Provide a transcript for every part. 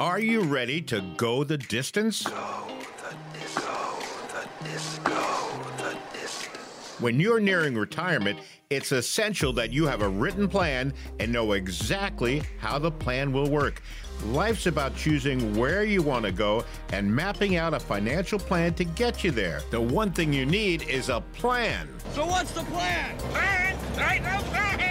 Are you ready to go the distance? When you're nearing retirement, it's essential that you have a written plan and know exactly how the plan will work. Life's about choosing where you want to go and mapping out a financial plan to get you there. The one thing you need is a plan. So what's the plan? Plan? Right no plan.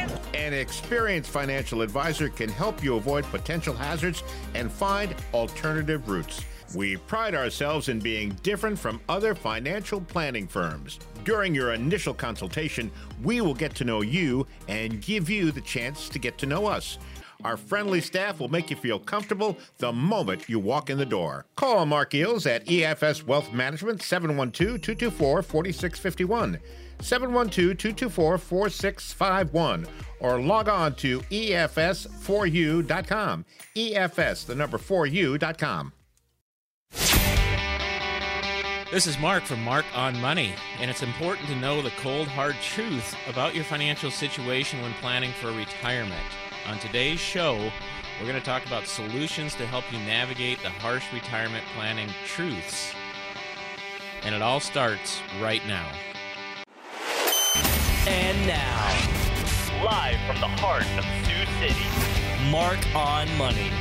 An experienced financial advisor can help you avoid potential hazards and find alternative routes. We pride ourselves in being different from other financial planning firms. During your initial consultation, we will get to know you and give you the chance to get to know us. Our friendly staff will make you feel comfortable the moment you walk in the door. Call Marc Geels at EFS Wealth Management 712 224 4651. 712 224 4651 or log on to EFS4U.com. EFS, the number 4U.com. This is Marc from Marc on Money, and it's important to know the cold, hard truth about your financial situation when planning for retirement. On today's show, we're going to talk about solutions to help you navigate the harsh retirement planning truths. And it all starts right now. And now, live from the heart of Sioux City, Marc on Money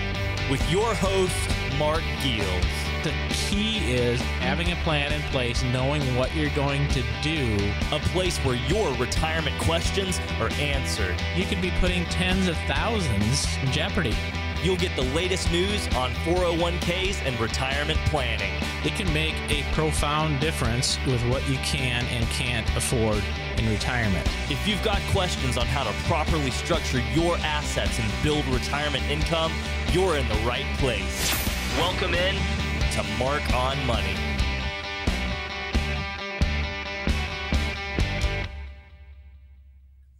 with your host, Marc Geels. The key is having a plan in place, knowing what you're going to do. A place where your retirement questions are answered. You could be putting tens of thousands in jeopardy. You'll get the latest news on 401ks and retirement planning. It can make a profound difference with what you can and can't afford in retirement. If you've got questions on how to properly structure your assets and build retirement income, you're in the right place. Welcome in to Marc on Money.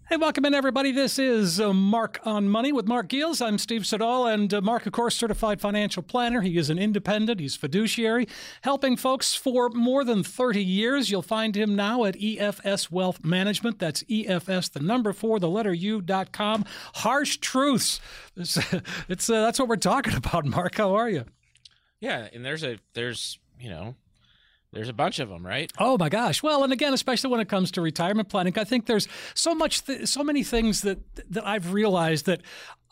Hey, welcome in, everybody. This is uh, Marc on Money with Marc Geels. I'm Steve Siddall, and uh, Marc, of course, certified financial planner. He is an independent, he's fiduciary, helping folks for more than 30 years. You'll find him now at EFS Wealth Management. That's EFS, the number four, the letter U.com. Harsh truths. It's, it's uh, that's what we're talking about, Marc. How are you? Yeah, and there's a there's you know there's a bunch of them, right? Oh my gosh! Well, and again, especially when it comes to retirement planning, I think there's so much, th- so many things that that I've realized that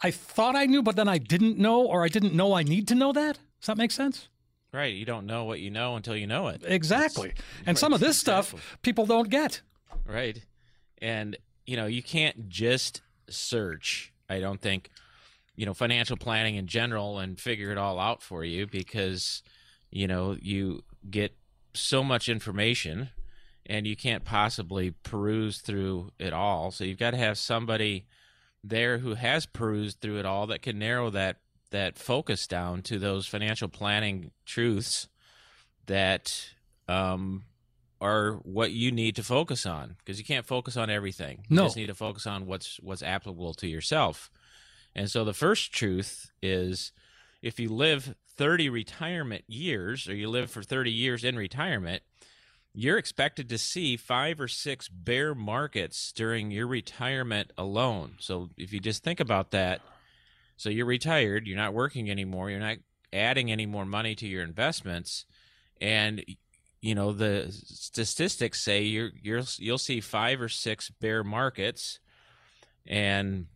I thought I knew, but then I didn't know, or I didn't know I need to know that. Does that make sense? Right. You don't know what you know until you know it. Exactly. That's- and right, some of this exactly. stuff people don't get. Right. And you know, you can't just search. I don't think you know financial planning in general and figure it all out for you because you know you get so much information and you can't possibly peruse through it all. So you've got to have somebody there who has perused through it all that can narrow that that focus down to those financial planning truths that um are what you need to focus on because you can't focus on everything. You No. just need to focus on what's what's applicable to yourself and so the first truth is if you live 30 retirement years or you live for 30 years in retirement, you're expected to see five or six bear markets during your retirement alone. So if you just think about that, so you're retired, you're not working anymore, you're not adding any more money to your investments, and you know the statistics say you're you're you'll see five or six bear markets, and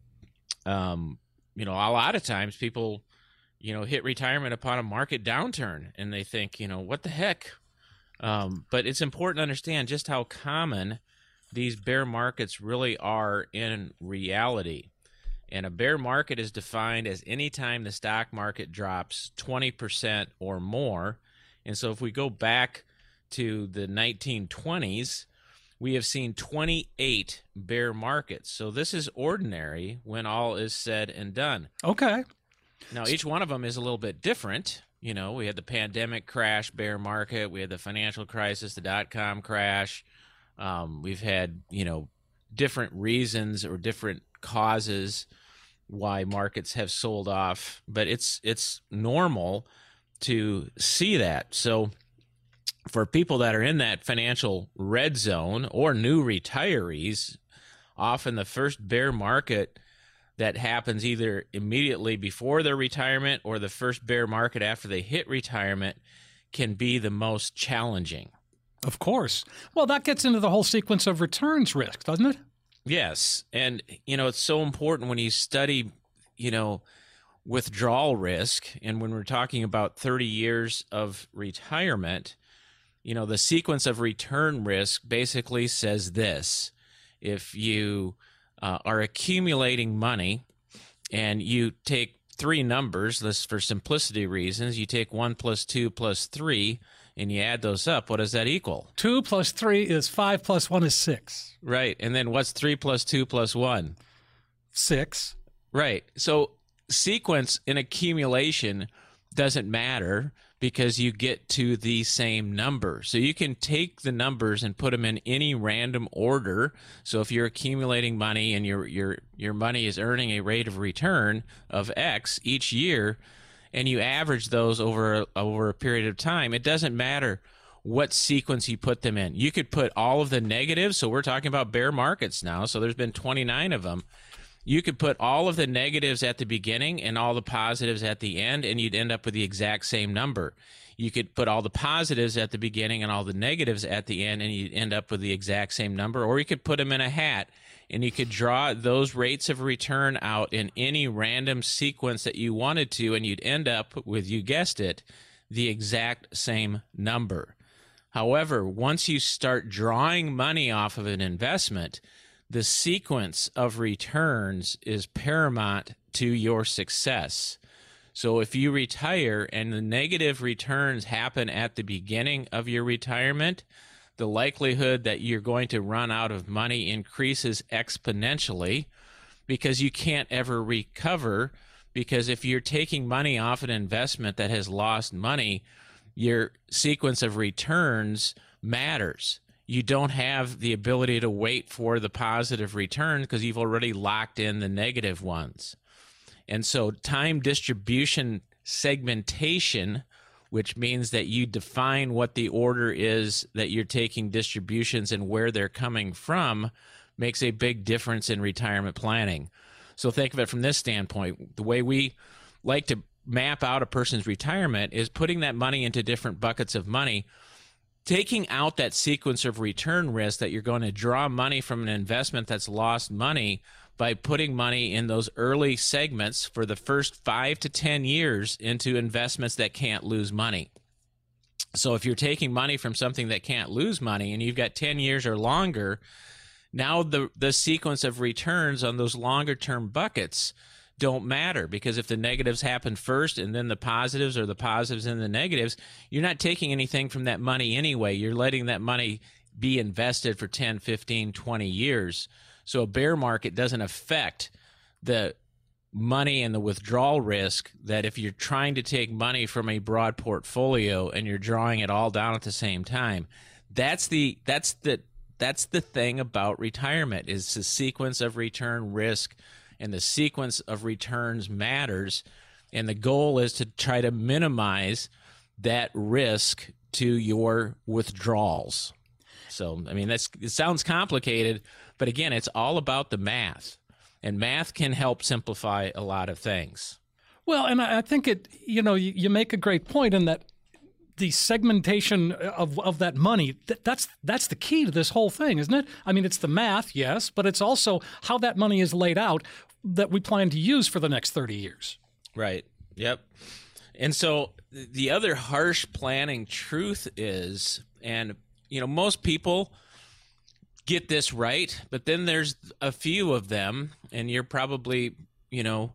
um, you know, a lot of times people, you know, hit retirement upon a market downturn and they think, you know, what the heck? Um, but it's important to understand just how common these bear markets really are in reality. And a bear market is defined as any time the stock market drops 20% or more. And so if we go back to the 1920s, we have seen 28 bear markets. So this is ordinary when all is said and done. Okay. Now, each one of them is a little bit different. You know, we had the pandemic crash, bear market. We had the financial crisis, the dot com crash. Um, we've had, you know, different reasons or different causes why markets have sold off, but it's it's normal to see that. So, for people that are in that financial red zone or new retirees, often the first bear market that happens either immediately before their retirement or the first bear market after they hit retirement can be the most challenging. Of course. Well, that gets into the whole sequence of returns risk, doesn't it? Yes. And, you know, it's so important when you study, you know, withdrawal risk. And when we're talking about 30 years of retirement, you know, the sequence of return risk basically says this if you uh, are accumulating money and you take three numbers, this for simplicity reasons, you take one plus two plus three and you add those up, what does that equal? Two plus three is five plus one is six. Right. And then what's three plus two plus one? Six. Right. So sequence in accumulation doesn't matter because you get to the same number. So you can take the numbers and put them in any random order. So if you're accumulating money and your your your money is earning a rate of return of X each year and you average those over over a period of time, it doesn't matter what sequence you put them in. You could put all of the negatives, so we're talking about bear markets now, so there's been 29 of them you could put all of the negatives at the beginning and all the positives at the end, and you'd end up with the exact same number. You could put all the positives at the beginning and all the negatives at the end, and you'd end up with the exact same number. Or you could put them in a hat and you could draw those rates of return out in any random sequence that you wanted to, and you'd end up with, you guessed it, the exact same number. However, once you start drawing money off of an investment, the sequence of returns is paramount to your success. So if you retire and the negative returns happen at the beginning of your retirement, the likelihood that you're going to run out of money increases exponentially because you can't ever recover. Because if you're taking money off an investment that has lost money, your sequence of returns matters you don't have the ability to wait for the positive return because you've already locked in the negative ones. And so, time distribution segmentation, which means that you define what the order is that you're taking distributions and where they're coming from, makes a big difference in retirement planning. So, think of it from this standpoint the way we like to map out a person's retirement is putting that money into different buckets of money taking out that sequence of return risk that you're going to draw money from an investment that's lost money by putting money in those early segments for the first five to 10 years into investments that can't lose money. So if you're taking money from something that can't lose money and you've got 10 years or longer, now the, the sequence of returns on those longer term buckets don't matter because if the negatives happen first and then the positives or the positives and the negatives, you're not taking anything from that money anyway. You're letting that money be invested for 10, 15, 20 years. So a bear market doesn't affect the money and the withdrawal risk that if you're trying to take money from a broad portfolio and you're drawing it all down at the same time. That's the that's the that's the thing about retirement is the sequence of return risk and the sequence of returns matters. And the goal is to try to minimize that risk to your withdrawals. So, I mean, that's it sounds complicated, but again, it's all about the math. And math can help simplify a lot of things. Well, and I think it, you know, you, you make a great point in that the segmentation of, of that money that, that's that's the key to this whole thing isn't it i mean it's the math yes but it's also how that money is laid out that we plan to use for the next 30 years. Right. Yep. And so the other harsh planning truth is, and, you know, most people get this right, but then there's a few of them, and you're probably, you know,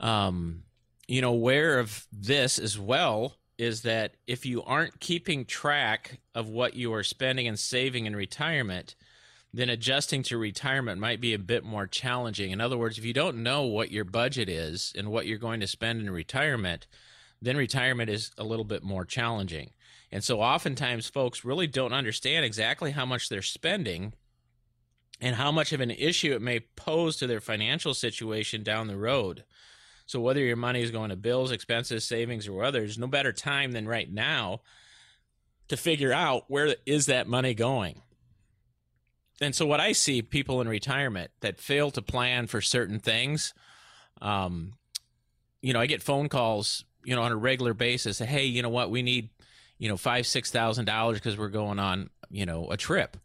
um, you know, aware of this as well is that if you aren't keeping track of what you are spending and saving in retirement, then adjusting to retirement might be a bit more challenging. In other words, if you don't know what your budget is and what you're going to spend in retirement, then retirement is a little bit more challenging. And so oftentimes folks really don't understand exactly how much they're spending and how much of an issue it may pose to their financial situation down the road. So whether your money is going to bills, expenses, savings, or others, no better time than right now to figure out where is that money going and so what I see people in retirement that fail to plan for certain things, um, you know, I get phone calls, you know, on a regular basis. Hey, you know what? We need, you know, five six thousand dollars because we're going on, you know, a trip.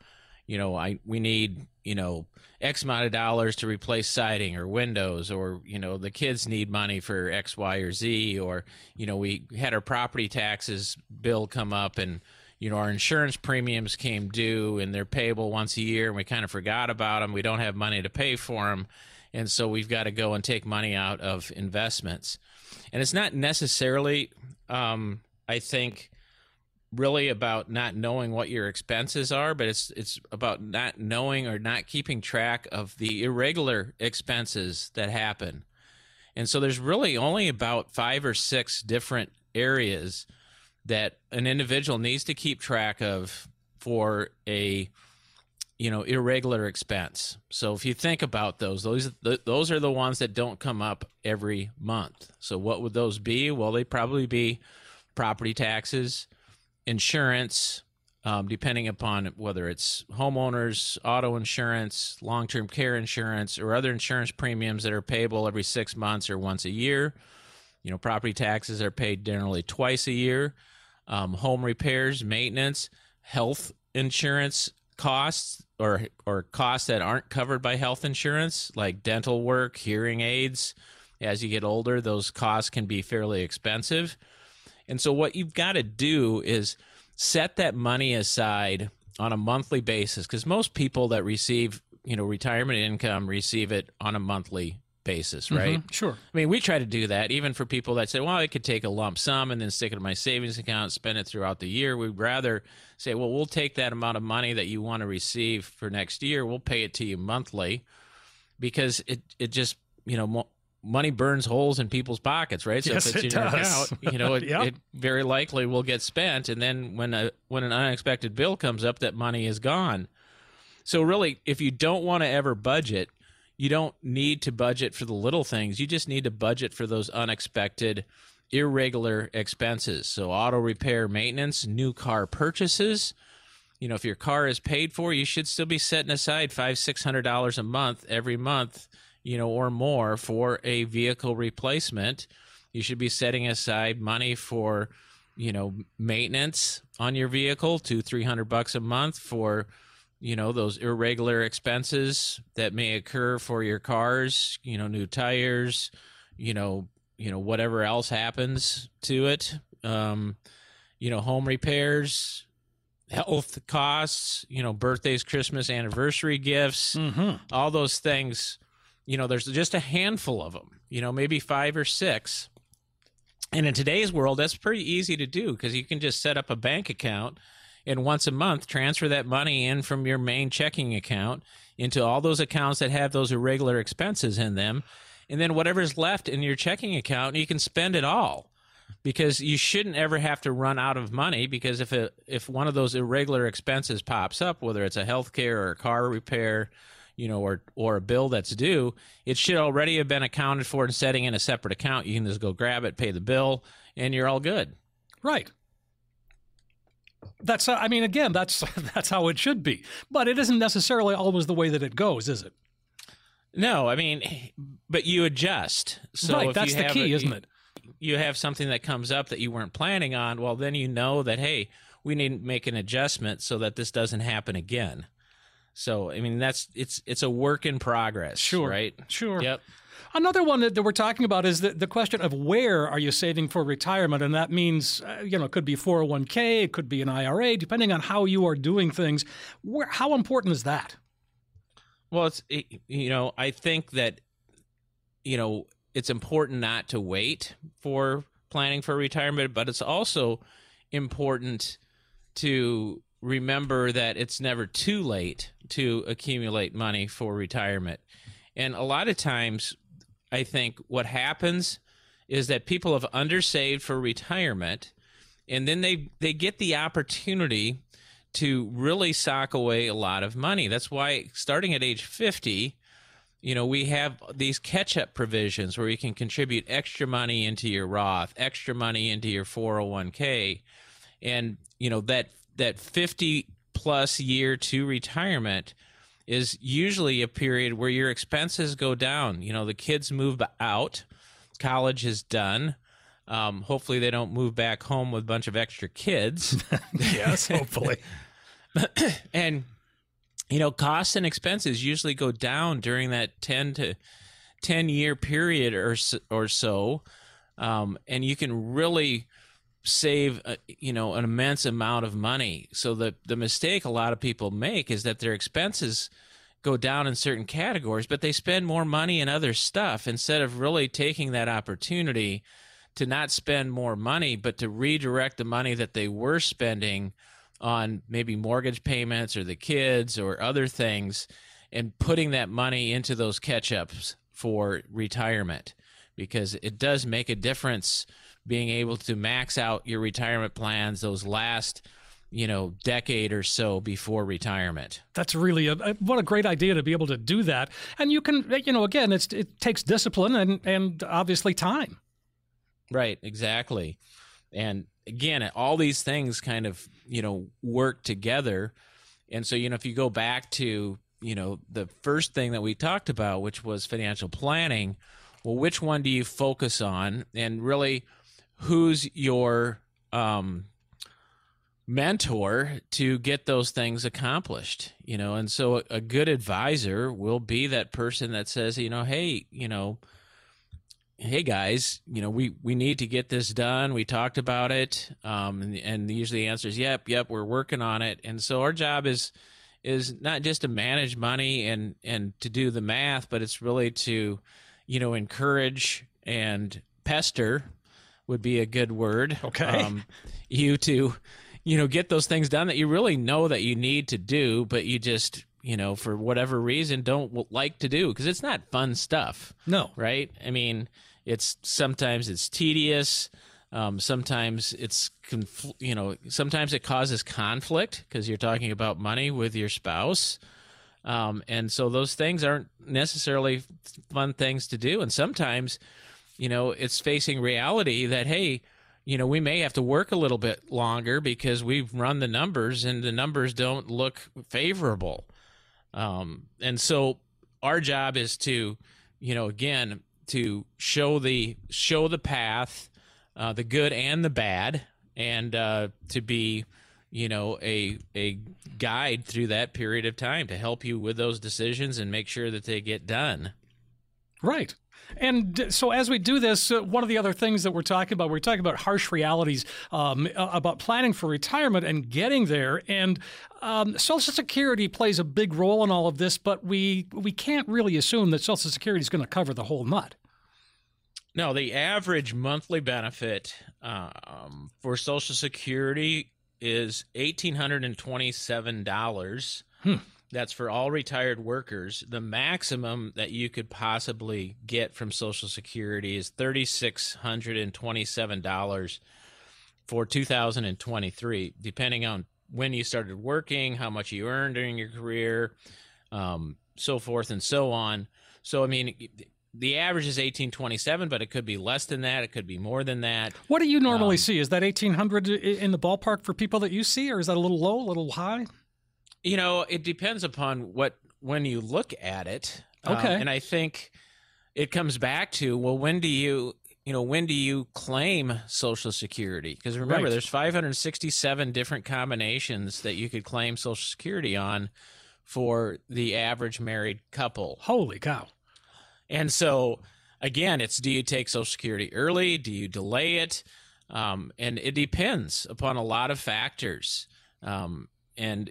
You know, I we need, you know, X amount of dollars to replace siding or windows, or you know, the kids need money for X, Y, or Z, or you know, we had our property taxes bill come up and you know, our insurance premiums came due and they're payable once a year and we kind of forgot about them. We don't have money to pay for them. And so we've got to go and take money out of investments. And it's not necessarily, um, I think, really about not knowing what your expenses are, but it's it's about not knowing or not keeping track of the irregular expenses that happen. And so there's really only about five or six different areas that an individual needs to keep track of for a you know irregular expense. So if you think about those, those those are the ones that don't come up every month. So what would those be? Well, they probably be property taxes, insurance, um, depending upon whether it's homeowners, auto insurance, long term care insurance, or other insurance premiums that are payable every six months or once a year. You know, property taxes are paid generally twice a year. Um, home repairs, maintenance, health insurance costs or or costs that aren't covered by health insurance, like dental work, hearing aids. As you get older, those costs can be fairly expensive. And so what you've got to do is set that money aside on a monthly basis because most people that receive, you know, retirement income receive it on a monthly basis, right? Mm-hmm, sure. I mean, we try to do that even for people that say, well, I could take a lump sum and then stick it in my savings account, spend it throughout the year. We'd rather say, well, we'll take that amount of money that you want to receive for next year, we'll pay it to you monthly because it, it just, you know, mo- money burns holes in people's pockets, right? So yes, if it's it in does. account, you know, it, yep. it very likely will get spent. And then when a, when an unexpected bill comes up, that money is gone. So really, if you don't want to ever budget, you don't need to budget for the little things. You just need to budget for those unexpected, irregular expenses. So, auto repair, maintenance, new car purchases. You know, if your car is paid for, you should still be setting aside five, six hundred dollars a month every month, you know, or more for a vehicle replacement. You should be setting aside money for, you know, maintenance on your vehicle, two, three hundred bucks a month for you know those irregular expenses that may occur for your cars you know new tires you know you know whatever else happens to it um you know home repairs health costs you know birthdays christmas anniversary gifts mm-hmm. all those things you know there's just a handful of them you know maybe five or six and in today's world that's pretty easy to do because you can just set up a bank account and once a month transfer that money in from your main checking account into all those accounts that have those irregular expenses in them. And then whatever's left in your checking account you can spend it all because you shouldn't ever have to run out of money because if a, if one of those irregular expenses pops up whether it's a health care or a car repair you know or or a bill that's due it should already have been accounted for and setting in a separate account. You can just go grab it pay the bill and you're all good. Right that's uh, i mean again that's that's how it should be. But it isn't necessarily always the way that it goes is it? No i mean but you adjust. So right that's the key a, isn't it? you have something that comes up that you weren't planning on well then you know that hey we need to make an adjustment so that this doesn't happen again. So i mean that's it's it's a work in progress sure right? sure. Yep Another one that, we're talking about is the, the question of where are you saving for retirement? And that means, uh, you know, it could be 401k, it could be an IRA, depending on how you are doing things. Where, how important is that? Well, it's, you know, I think that, you know, it's important not to wait for planning for retirement, but it's also important to remember that it's never too late to accumulate money for retirement. And a lot of times, I think what happens is that people have undersaved for retirement, and then they they get the opportunity to really sock away a lot of money. That's why starting at age 50, you know, we have these catch-up provisions where you can contribute extra money into your Roth, extra money into your 401k, and you know that that 50 plus year to retirement is usually a period where your expenses go down. You know, the kids move out, college is done. Um, hopefully, they don't move back home with a bunch of extra kids. yes, hopefully. and you know, costs and expenses usually go down during that ten to ten year period or or so, um, and you can really save you know an immense amount of money. So the the mistake a lot of people make is that their expenses go down in certain categories, but they spend more money in other stuff instead of really taking that opportunity to not spend more money, but to redirect the money that they were spending on maybe mortgage payments or the kids or other things and putting that money into those catch ups for retirement because it does make a difference being able to max out your retirement plans those last you know decade or so before retirement. That's really a, what a great idea to be able to do that. And you can you know again it's it takes discipline and and obviously time. Right exactly. And again all these things kind of you know work together. And so you know if you go back to you know the first thing that we talked about which was financial planning well which one do you focus on? And really who's your um, mentor to get those things accomplished you know? And so a, a, good advisor will be that person that says you know hey you know hey guys you know we we need to get this done. We talked about it um, and, and usually the answer is yep yep we're working on it. And so our job is is not just to manage money and and to do the math but it's really to you know encourage and pester would be a good word. Okay. Um, you to, you know, get those things done that you really know that you need to do, but you just, you know, for whatever reason don't like to do because it's not fun stuff. No. Right? I mean, it's sometimes it's tedious. Um, sometimes it's, conf- you know, sometimes it causes conflict because you're talking about money with your spouse. Um, and so those things aren't necessarily fun things to do. And sometimes, you know, it's facing reality that, hey, you know, we may have to work a little bit longer because we've run the numbers and the numbers don't look favorable. Um, and so our job is to, you know, again, to show the show the path, uh, the good and the bad, and uh, to be, you know, a a guide through that period of time to help you with those decisions and make sure that they get done. Right. And so, as we do this, uh, one of the other things that we're talking about, we're talking about harsh realities um, about planning for retirement and getting there. And um, Social Security plays a big role in all of this, but we we can't really assume that Social Security is going to cover the whole nut. No, the average monthly benefit um, for Social Security is eighteen hundred and twenty-seven dollars. Hmm. That's for all retired workers. The maximum that you could possibly get from Social Security is $3,627 for 2023, depending on when you started working, how much you earned during your career, um, so forth and so on. So, I mean, the average is 1827 but it could be less than that it could be more than that what do you normally um, see is that 1800 in the ballpark for people that you see or is that a little low a little high you know, it depends upon what when you look at it. Um, okay. Um, and I think it comes back to well, when do you you know when do you claim social security because remember right. there's 567 different combinations that you could claim social security on for the average married couple holy cow and so again it's do you take social security early do you delay it um, and it depends upon a lot of factors um, and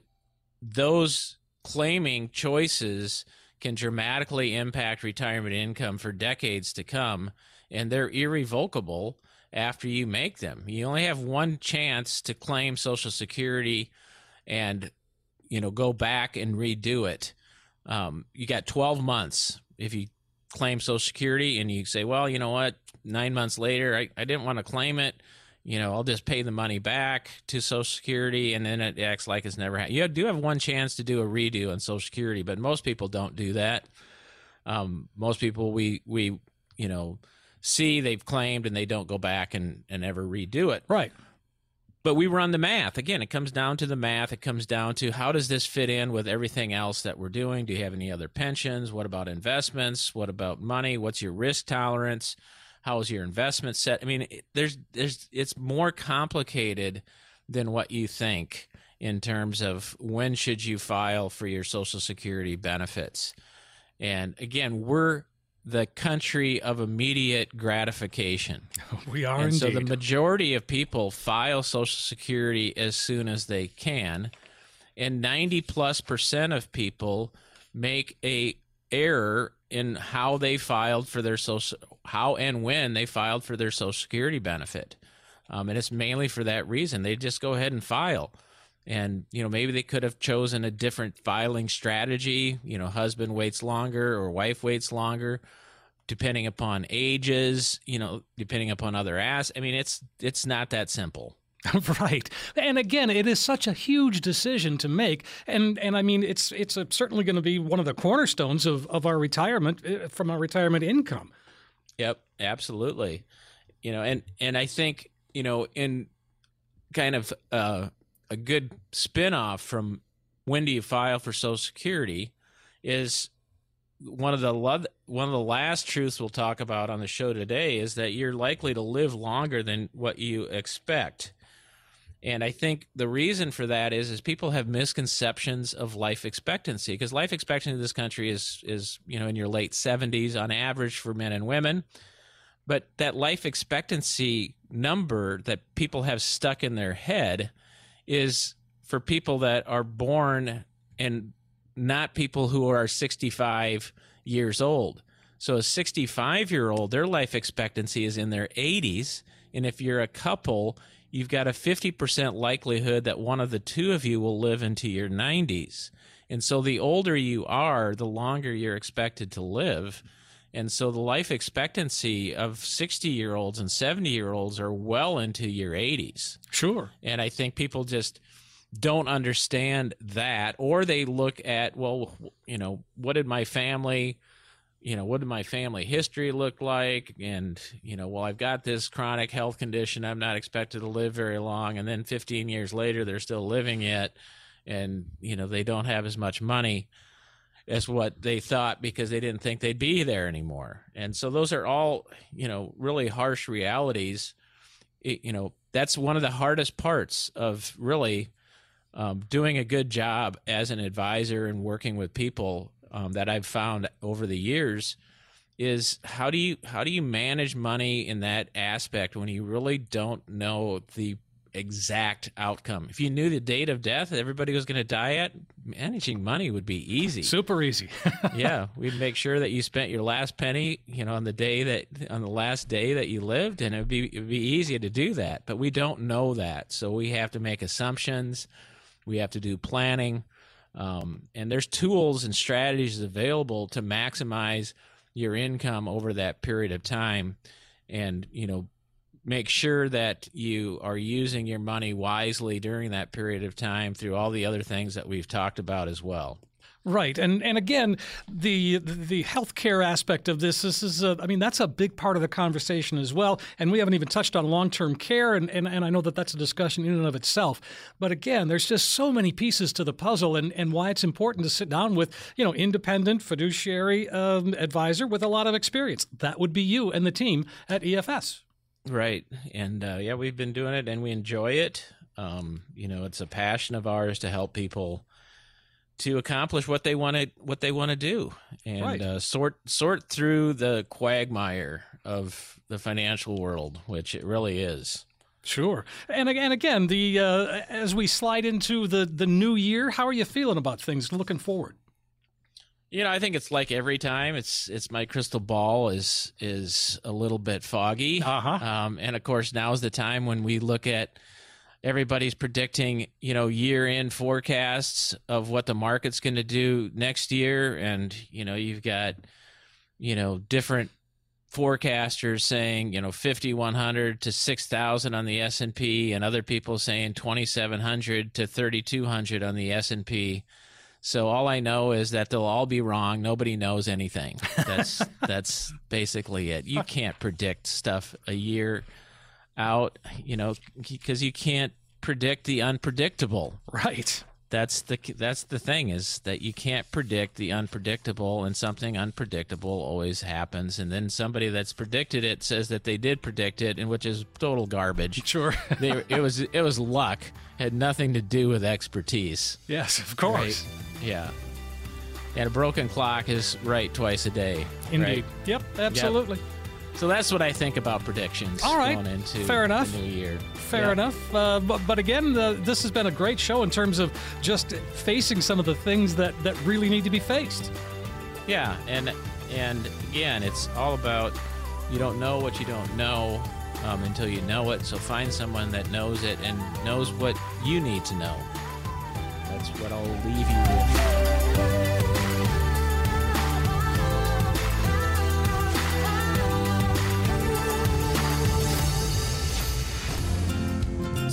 those claiming choices can dramatically impact retirement income for decades to come, and they're irrevocable after you make them. You only have one chance to claim Social Security and you know go back and redo it. Um, you got 12 months if you claim Social Security and you say, well, you know what, nine months later, I, I didn't want to claim it you know, I'll just pay the money back to Social Security, and then it acts like it's never happened. You do have one chance to do a redo on Social Security, but most people don't do that. Um, most people we we you know see they've claimed and they don't go back and and ever redo it. Right. but we run the math. Again, it comes down to the math. It comes down to how does this fit in with everything else that we're doing? Do you have any other pensions? What about investments? What about money? What's your risk tolerance? How is your investment set? I mean, there's there's it's more complicated than what you think in terms of when should you file for your social security benefits. And again, we're the country of immediate gratification. We are and indeed. so the majority of people file Social Security as soon as they can, and 90 plus percent of people make a error in how they filed for their social how and when they filed for their Social Security benefit, um, and it's mainly for that reason. They just go ahead and file. And you know maybe they could have chosen a different filing strategy. You know, husband waits longer or wife waits longer depending upon ages, you know, depending upon other ass. I mean, it's it's not that simple. right, and again, it is such a huge decision to make, and and I mean, it's it's a, certainly going to be one of the cornerstones of of our retirement uh, from our retirement income. Yep, absolutely. You know, and and I think you know in kind of uh, a good spinoff from when do you file for Social Security is one of the one of the last truths we'll talk about on the show today is that you're likely to live longer than what you expect. And I think the reason for that is is people have misconceptions of life expectancy because life expectancy in this country is is you know in your late 70s on average for men and women. But that life expectancy number that people have stuck in their head is for people that are born and not people who are 65 years old. So a 65 year old, their life expectancy is in their 80s. And if you're a couple, you've got a 50% likelihood that one of the two of you will live into your 90s. And so the older you are, the longer you're expected to live. And so the life expectancy of 60 year olds and 70 year olds are well into your 80s. Sure. And I think people just don't understand that or they look at well you know what did my family you know what did my family history look like? And you know well i've got this chronic health condition. I'm not expected to live very long. And then 15 years later they're still living it. And you know they don't have as much money as what they thought because they didn't think they'd be there anymore. And so those are all you know really harsh realities. It, you know that's one of the hardest parts of really um, doing a good job as an advisor and working with people um, that I've found over the years is how do you how do you manage money in that aspect when you really don't know the exact outcome. If you knew the date of death everybody was going to die at, managing money would be easy. Super easy. yeah, we'd make sure that you spent your last penny, you know, on the day that on the last day that you lived, and it'd be it'd be easy to do that. But we don't know that, so we have to make assumptions. We have to do planning. Um, and there's tools and strategies available to maximize your income over that period of time and you know make sure that you are using your money wisely during that period of time through all the other things that we've talked about as well Right, and and again, the the healthcare aspect of this, this is, a, I mean, that's a big part of the conversation as well. And we haven't even touched on long term care, and, and and I know that that's a discussion in and of itself. But again, there's just so many pieces to the puzzle, and and why it's important to sit down with you know independent fiduciary um, advisor with a lot of experience. That would be you and the team at EFS. Right, and uh, yeah, we've been doing it, and we enjoy it. Um, you know, it's a passion of ours to help people to accomplish what they want to what they want to do and right. uh, sort sort through the quagmire of the financial world, which it really is. Sure, and again, again, the uh, as we slide into the the new year, how are you feeling about things? Looking forward. You know, I think it's like every time. It's it's my crystal ball is is a little bit foggy, uh-huh. um, and of course now is the time when we look at everybody's predicting, you know, year end forecasts of what the market's going to do next year. And, you know, you've got, you know, different forecasters saying, you know, 5100 to 6000 on the S&P and other people saying 2700 to 3200 on the S&P. So all I know is that they'll all be wrong. Nobody knows anything. That's that's basically it. You can't predict stuff a year out, you know, because you can't predict the unpredictable. Right. That's the that's the thing is that you can't predict the unpredictable, and something unpredictable always happens. And then somebody that's predicted it says that they did predict it, and which is total garbage. Sure. they, it was it was luck, had nothing to do with expertise. yes, of course. Yeah. And a broken clock is right twice a day. Indeed. right? Yep, absolutely. So that's what I think about predictions All right. going into Fair enough. the new year. Fair Yeah. enough. Uh, but, but again, uh, this has been a great show in terms of just facing some of the things that, that really need to be faced. Yeah, and and again, it's all about you don't know what you don't know um, until you know it. So find someone that knows it and knows what you need to know. That's what I'll leave you with.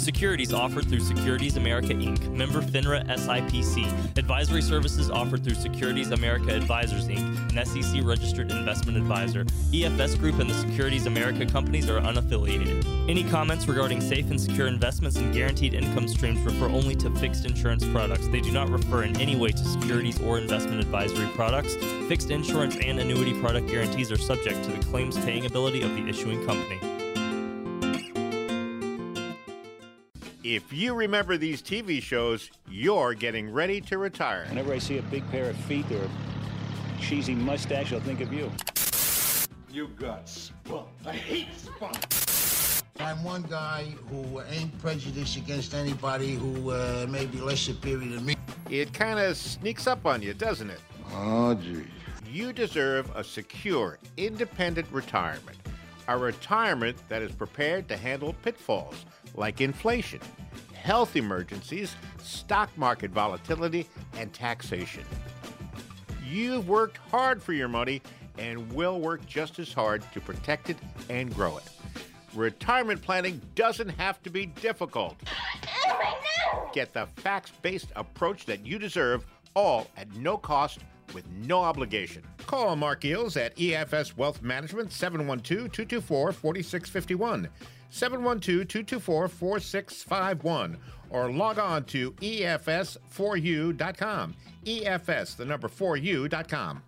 Securities offered through Securities America Inc., member FINRA SIPC. Advisory services offered through Securities America Advisors Inc., an SEC registered investment advisor. EFS Group and the Securities America companies are unaffiliated. Any comments regarding safe and secure investments and guaranteed income streams refer only to fixed insurance products. They do not refer in any way to securities or investment advisory products. Fixed insurance and annuity product guarantees are subject to the claims paying ability of the issuing company. If you remember these TV shows, you're getting ready to retire. Whenever I see a big pair of feet or a cheesy mustache, I'll think of you. You got spunk. I hate spunk. I'm one guy who ain't prejudiced against anybody who uh, may be less superior than me. It kind of sneaks up on you, doesn't it? Oh, gee. You deserve a secure, independent retirement. A retirement that is prepared to handle pitfalls like inflation, health emergencies, stock market volatility, and taxation. You've worked hard for your money and will work just as hard to protect it and grow it. Retirement planning doesn't have to be difficult. Get the facts based approach that you deserve, all at no cost with no obligation. Call Marc Geels at EFS Wealth Management 712 224 4651. 712 224 4651. Or log on to EFS4U.com. EFS, the number 4U.com.